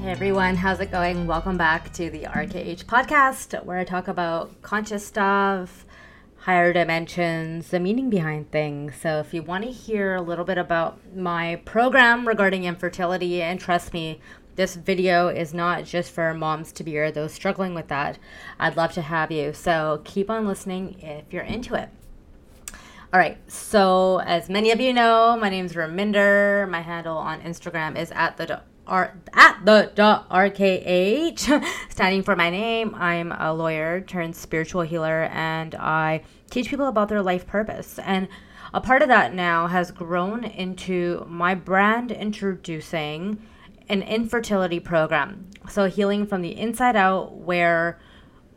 Hey everyone, how's it going? Welcome back to the RKH podcast where I talk about conscious stuff, higher dimensions, the meaning behind things. So, if you want to hear a little bit about my program regarding infertility, and trust me, this video is not just for moms to be or those struggling with that. I'd love to have you. So, keep on listening if you're into it. All right, so as many of you know, my name is Raminder. My handle on Instagram is at the R at the RKH, standing for my name. I'm a lawyer turned spiritual healer, and I teach people about their life purpose. And a part of that now has grown into my brand introducing an infertility program. So healing from the inside out, where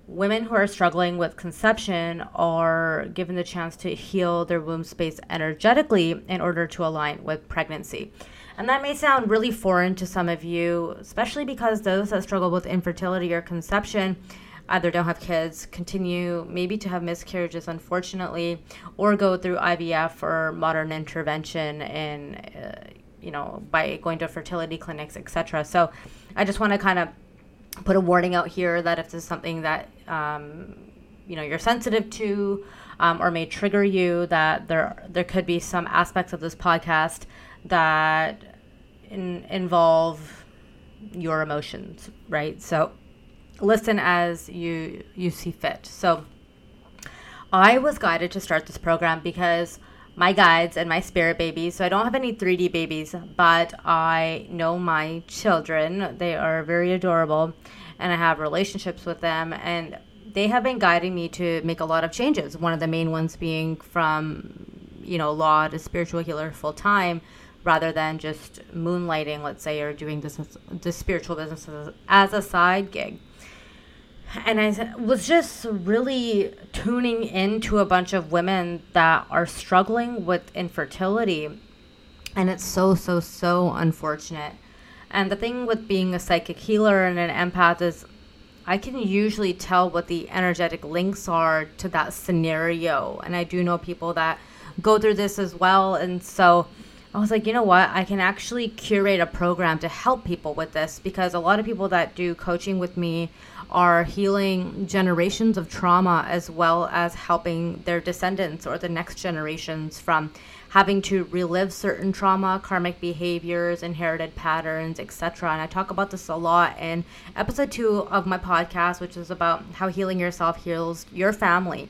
women who are struggling with conception are given the chance to heal their womb space energetically in order to align with pregnancy. And that may sound really foreign to some of you, especially because those that struggle with infertility or conception either don't have kids, continue maybe to have miscarriages, unfortunately, or go through IVF or modern intervention in, uh, you know, by going to fertility clinics, etc. So I just want to kind of put a warning out here that if this is something that, um, you know, you're sensitive to um, or may trigger you, that there there could be some aspects of this podcast that in, involve your emotions, right? So listen as you you see fit. So I was guided to start this program because my guides and my spirit babies. So I don't have any 3D babies, but I know my children. They are very adorable and I have relationships with them and they have been guiding me to make a lot of changes. One of the main ones being from you know law to spiritual healer full time rather than just moonlighting, let's say, or doing this the spiritual business as a side gig. And I was just really tuning into a bunch of women that are struggling with infertility. And it's so, so, so unfortunate. And the thing with being a psychic healer and an empath is I can usually tell what the energetic links are to that scenario. And I do know people that go through this as well. And so I was like, you know what? I can actually curate a program to help people with this because a lot of people that do coaching with me are healing generations of trauma as well as helping their descendants or the next generations from having to relive certain trauma, karmic behaviors, inherited patterns, etc. And I talk about this a lot in episode 2 of my podcast, which is about how healing yourself heals your family.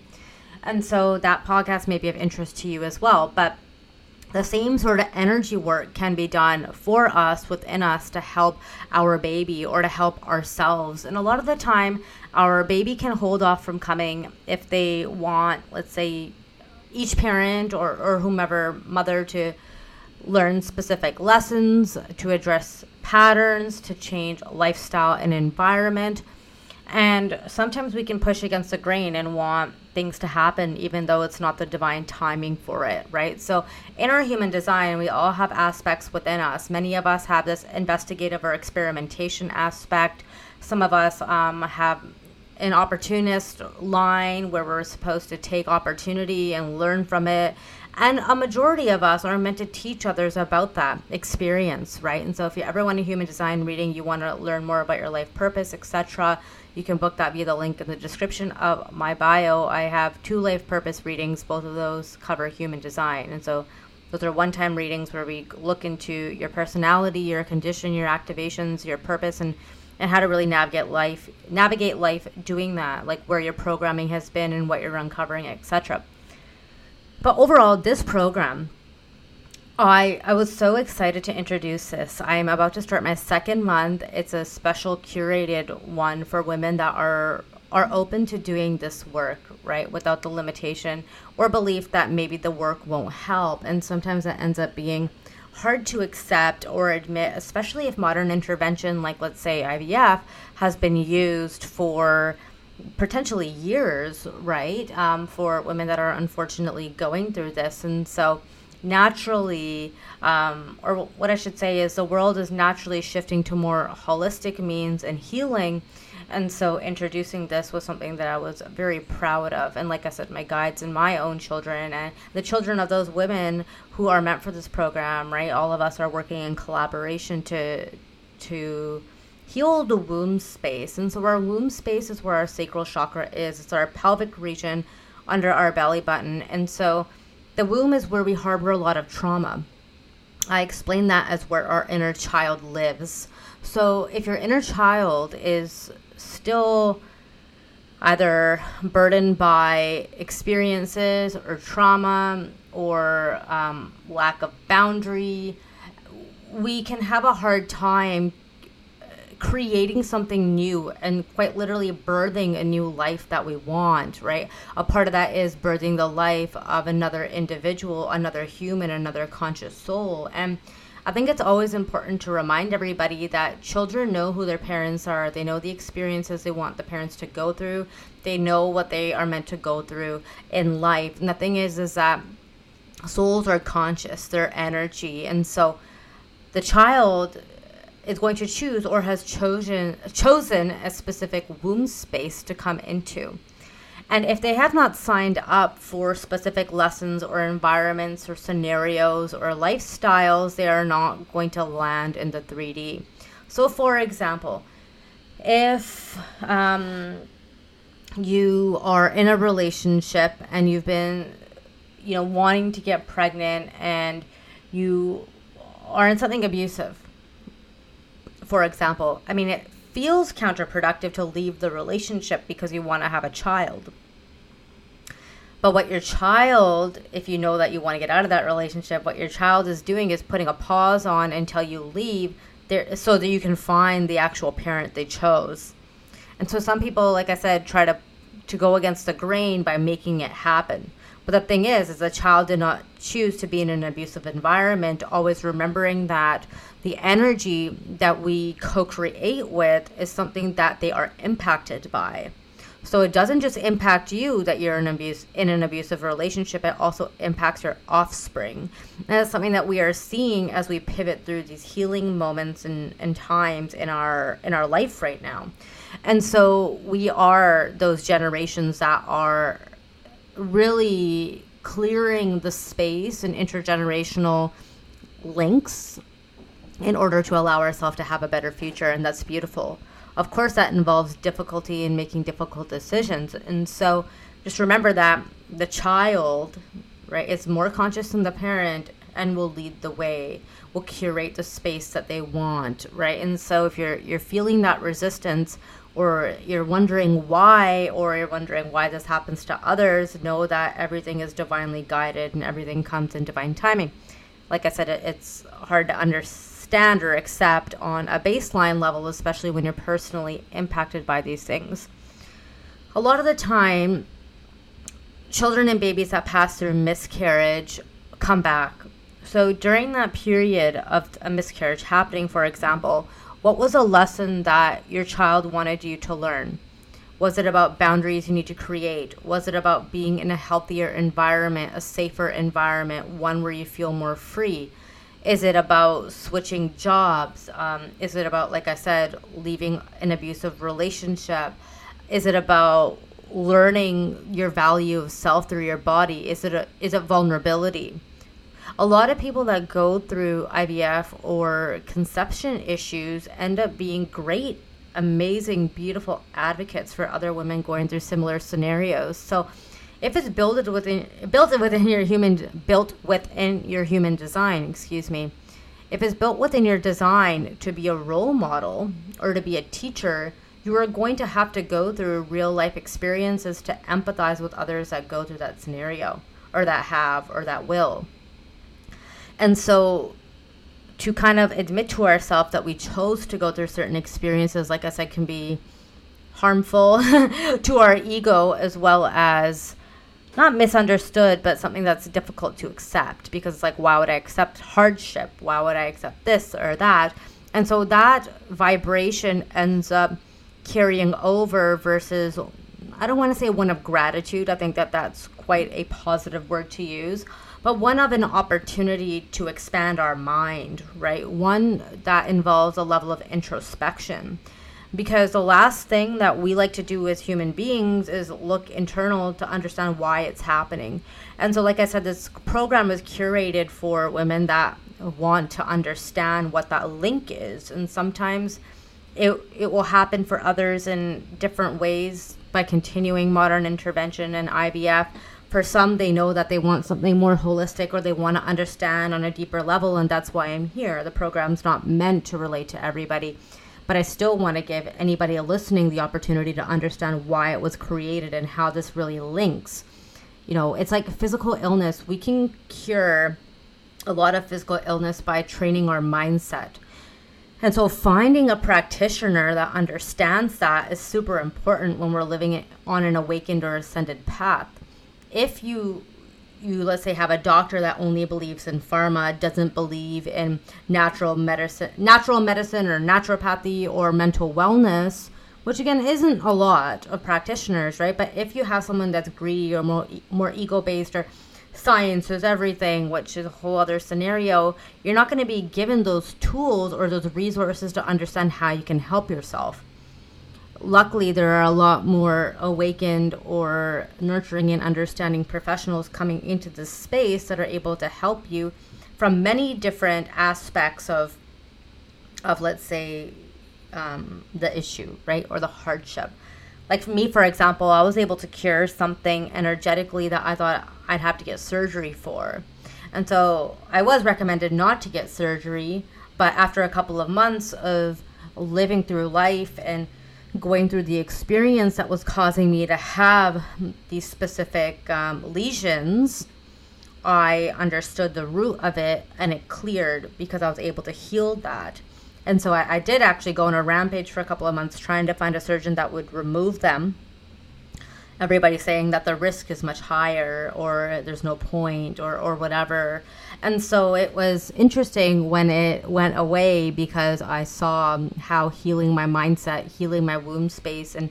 And so that podcast may be of interest to you as well, but the same sort of energy work can be done for us within us to help our baby or to help ourselves. And a lot of the time, our baby can hold off from coming if they want, let's say, each parent or, or whomever mother to learn specific lessons, to address patterns, to change lifestyle and environment. And sometimes we can push against the grain and want things to happen even though it's not the divine timing for it, right? So, in our human design, we all have aspects within us. Many of us have this investigative or experimentation aspect. Some of us um, have an opportunist line where we're supposed to take opportunity and learn from it. And a majority of us are meant to teach others about that experience, right? And so if you ever want a human design reading, you want to learn more about your life purpose, etc., you can book that via the link in the description of my bio. I have two life purpose readings. Both of those cover human design. And so those are one time readings where we look into your personality, your condition, your activations, your purpose, and and how to really navigate life navigate life doing that like where your programming has been and what you're uncovering etc but overall this program I, I was so excited to introduce this. I'm about to start my second month. It's a special curated one for women that are are open to doing this work, right? Without the limitation or belief that maybe the work won't help. And sometimes that ends up being hard to accept or admit, especially if modern intervention, like let's say IVF, has been used for potentially years, right? Um, for women that are unfortunately going through this. And so naturally, um, or what I should say is the world is naturally shifting to more holistic means and healing. And so introducing this was something that I was very proud of. And like I said, my guides and my own children and the children of those women who are meant for this program, right? All of us are working in collaboration to to heal the womb space. And so our womb space is where our sacral chakra is. It's our pelvic region under our belly button. And so the womb is where we harbor a lot of trauma. I explain that as where our inner child lives. So if your inner child is still either burdened by experiences or trauma or um, lack of boundary, we can have a hard time creating something new and quite literally birthing a new life that we want, right? A part of that is birthing the life of another individual, another human, another conscious soul. And I think it's always important to remind everybody that children know who their parents are. They know the experiences they want the parents to go through. They know what they are meant to go through in life. And the thing is, is that souls are conscious, they're energy. And so the child is going to choose or has chosen chosen a specific womb space to come into. And if they have not signed up for specific lessons or environments or scenarios or lifestyles, they are not going to land in the 3D. So, for example, if um, you are in a relationship and you've been, you know, wanting to get pregnant and you are in something abusive, for example, I mean, it feels counterproductive to leave the relationship because you want to have a child. But what your child, if you know that you want to get out of that relationship, what your child is doing is putting a pause on until you leave there so that you can find the actual parent they chose. And so some people, like I said, try to to go against the grain by making it happen. But the thing is, is a child did not choose to be in an abusive environment, always remembering that the energy that we co-create with is something that they are impacted by. So it doesn't just impact you that you're in abuse in an abusive relationship, it also impacts your offspring. And that's something that we are seeing as we pivot through these healing moments and, and times in our in our life right now. And so we are those generations that are really clearing the space and intergenerational links in order to allow ourselves to have a better future and that's beautiful. Of course that involves difficulty in making difficult decisions and so just remember that the child right is more conscious than the parent and will lead the way will curate the space that they want right? And so if you're you're feeling that resistance or you're wondering why or you're wondering why this happens to others know that everything is divinely guided and everything comes in divine timing like i said it, it's hard to understand or accept on a baseline level, especially when you're personally impacted by these things. A lot of the time, children and babies that pass through miscarriage come back. So during that period of a miscarriage happening, for example, what was a lesson that your child wanted you to learn? Was it about boundaries you need to create? Was it about being in a healthier environment, a safer environment, one where you feel more free? Is it about switching jobs? Um, is it about, like I said, leaving an abusive relationship? Is it about learning your value of self through your body? Is it a, is it vulnerability? A lot of people that go through IVF or conception issues end up being great, amazing, beautiful advocates for other women going through similar scenarios. So if it's built within built within your human built within your human design, excuse me, if it's built within your design to be a role model or to be a teacher, you are going to have to go through real life experiences to empathize with others that go through that scenario or that have or that will. And so to kind of admit to ourselves that we chose to go through certain experiences, like I said, can be harmful to our ego as well as not misunderstood, but something that's difficult to accept because it's like, why would I accept hardship? Why would I accept this or that? And so that vibration ends up carrying over versus, I don't want to say one of gratitude. I think that that's quite a positive word to use, but one of an opportunity to expand our mind, right? One that involves a level of introspection because the last thing that we like to do as human beings is look internal to understand why it's happening. And so, like I said, this program is curated for women that want to understand what that link is. And sometimes it, it will happen for others in different ways by continuing modern intervention and IVF. For some, they know that they want something more holistic or they want to understand on a deeper level, and that's why I'm here. The program's not meant to relate to everybody, but I still want to give anybody listening the opportunity to understand why it was created and how this really links. You know, it's like physical illness. We can cure a lot of physical illness by training our mindset and so finding a practitioner that understands that is super important when we're living on an awakened or ascended path. If you you let's say have a doctor that only believes in pharma, doesn't believe in natural medicine, natural medicine or naturopathy or mental wellness, which again isn't a lot of practitioners, right? But if you have someone that's greedy or more more ego based or science is everything, which is a whole other scenario, you're not going to be given those tools or those resources to understand how you can help yourself. Luckily, there are a lot more awakened or nurturing and understanding professionals coming into this space that are able to help you from many different aspects of, of let's say, um, the issue, right, or the hardship. Like for me for example i was able to cure something energetically that i thought i'd have to get surgery for. And so i was recommended not to get surgery but after a couple of months of living through life and going through the experience that was causing me to have these specific um, lesions i understood the root of it and it cleared because i was able to heal that and so I, I did actually go on a rampage for a couple of months trying to find a surgeon that would remove them. Everybody saying that the risk is much higher or there's no point or, or whatever. And so it was interesting when it went away because I saw how healing my mindset, healing my womb space, and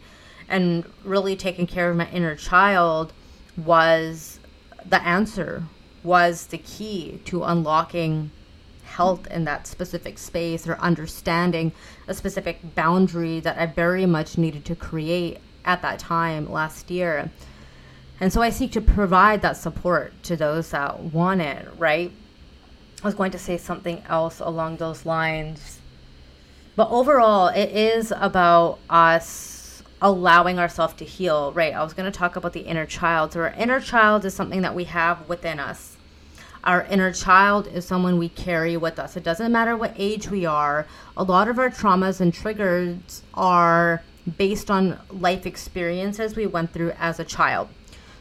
and really taking care of my inner child was the answer, was the key to unlocking health in that specific space or understanding a specific boundary that I very much needed to create at that time last year. And so I seek to provide that support to those that want it, right? I was going to say something else along those lines. But overall, it is about us allowing ourselves to heal, right? I was going to talk about the inner child. So, our inner child is something that we have within us our inner child is someone we carry with us. It doesn't matter what age we are. A lot of our traumas and triggers are based on life experiences we went through as a child.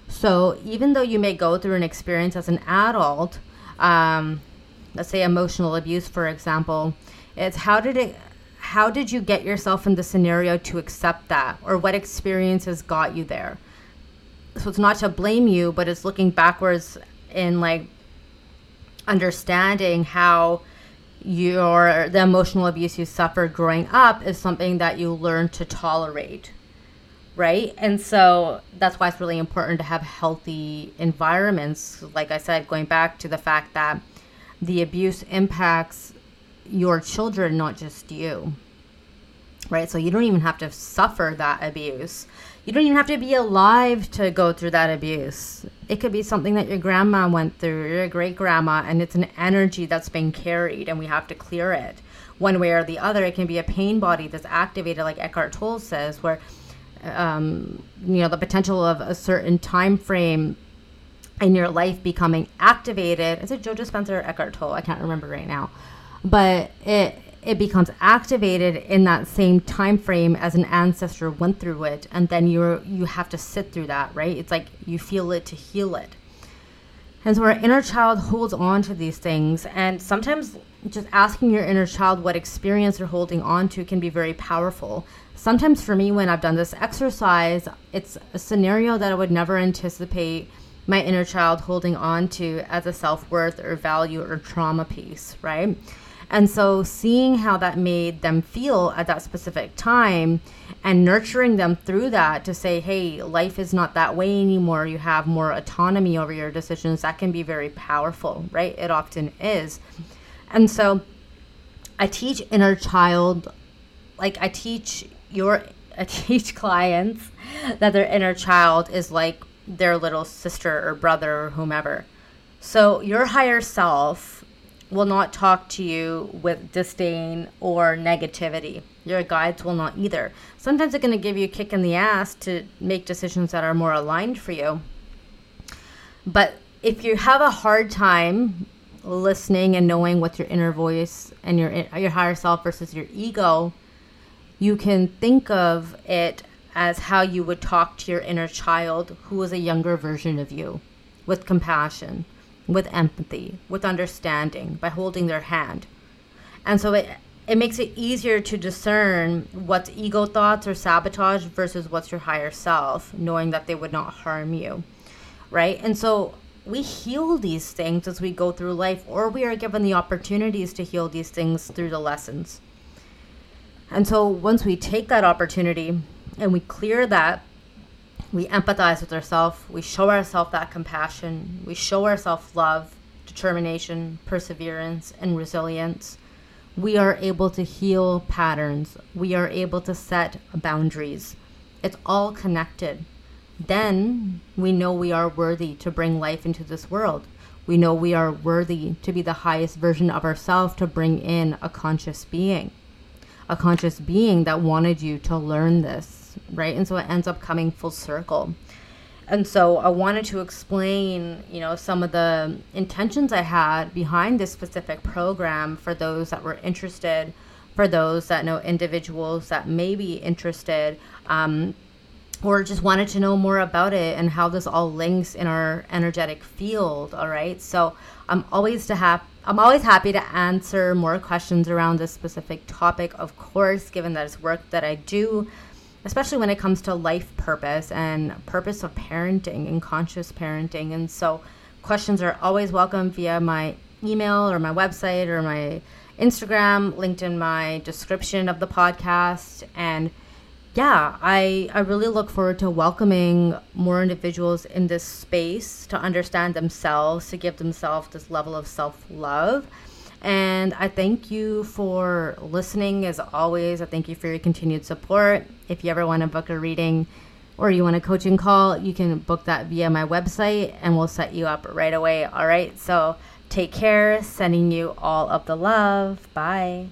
So even though you may go through an experience as an adult, um, let's say emotional abuse, for example, it's how did it how did you get yourself in the scenario to accept that or what experiences got you there so it's not to blame you but it's looking backwards in like understanding how your the emotional abuse you suffered growing up is something that you learn to tolerate right? And so that's why it's really important to have healthy environments. Like i said going back to the fact that the abuse impacts your children not just you right? So you don't even have to suffer that abuse you don't even have to be alive to go through that abuse. It could be something that your grandma went through, your great grandma, and it's an energy that's been carried, and we have to clear it one way or the other. It can be a pain body that's activated, like Eckhart Tolle says, where um, you know the potential of a certain time frame in your life becoming activated. Is it Joe Dispenza or Eckhart Tolle? I can't remember right now, but it it becomes activated in that same time frame as an ancestor went through it and then you're you have to sit through that right? It's like you feel it to heal it. And so our inner child holds on to these things and sometimes just asking your inner child what experience they're holding on to can be very powerful. Sometimes for me when i've done this exercise it's a scenario that i would never anticipate my inner child holding on to as a self-worth or value or trauma piece right and so seeing how that made them feel at that specific time and nurturing them through that to say, hey, life is not that way anymore. You have more autonomy over your decisions. That can be very powerful, right? It often is. And so I teach inner child, like I teach your, I teach clients that their inner child is like their little sister or brother or whomever. So your higher self will not talk to you with disdain or negativity. Your guides will not either. Sometimes they're going to give you a kick in the ass to make decisions that are more aligned for you. But if you have a hard time listening and knowing what your inner voice and your your higher self versus your ego, you can think of it as how you would talk to your inner child who is a younger version of you with compassion, with empathy, with understanding by holding their hand. And so it it makes it easier to discern what's ego thoughts or sabotage versus what's your higher self, knowing that they would not harm you. Right? And so we heal these things as we go through life, or we are given the opportunities to heal these things through the lessons. And so once we take that opportunity and we clear that, we empathize with ourselves, we show ourselves that compassion, we show ourselves love, determination, perseverance, and resilience. We are able to heal patterns. We are able to set boundaries. It's all connected then we know we are worthy to bring life into this world. We know we are worthy to be the highest version of ourselves to bring in a conscious being, a conscious being that wanted you to learn this, right? And so it ends up coming full circle. And so I wanted to explain, you know, some of the intentions I had behind this specific program for those that were interested, for those that know individuals that may be interested. Um, or just wanted to know more about it and how this all links in our energetic field all right so i'm always to have i'm always happy to answer more questions around this specific topic of course given that it's work that i do especially when it comes to life purpose and purpose of parenting and conscious parenting and so questions are always welcome via my email or my website or my instagram linked in my description of the podcast and yeah, I, I really look forward to welcoming more individuals in this space to understand themselves, to give themselves this level of self love. And I thank you for listening as always. I thank you for your continued support. If you ever want to book a reading or you want a coaching call, you can book that via my website and we'll set you up right away. All right. So take care. Sending you all of the love. Bye.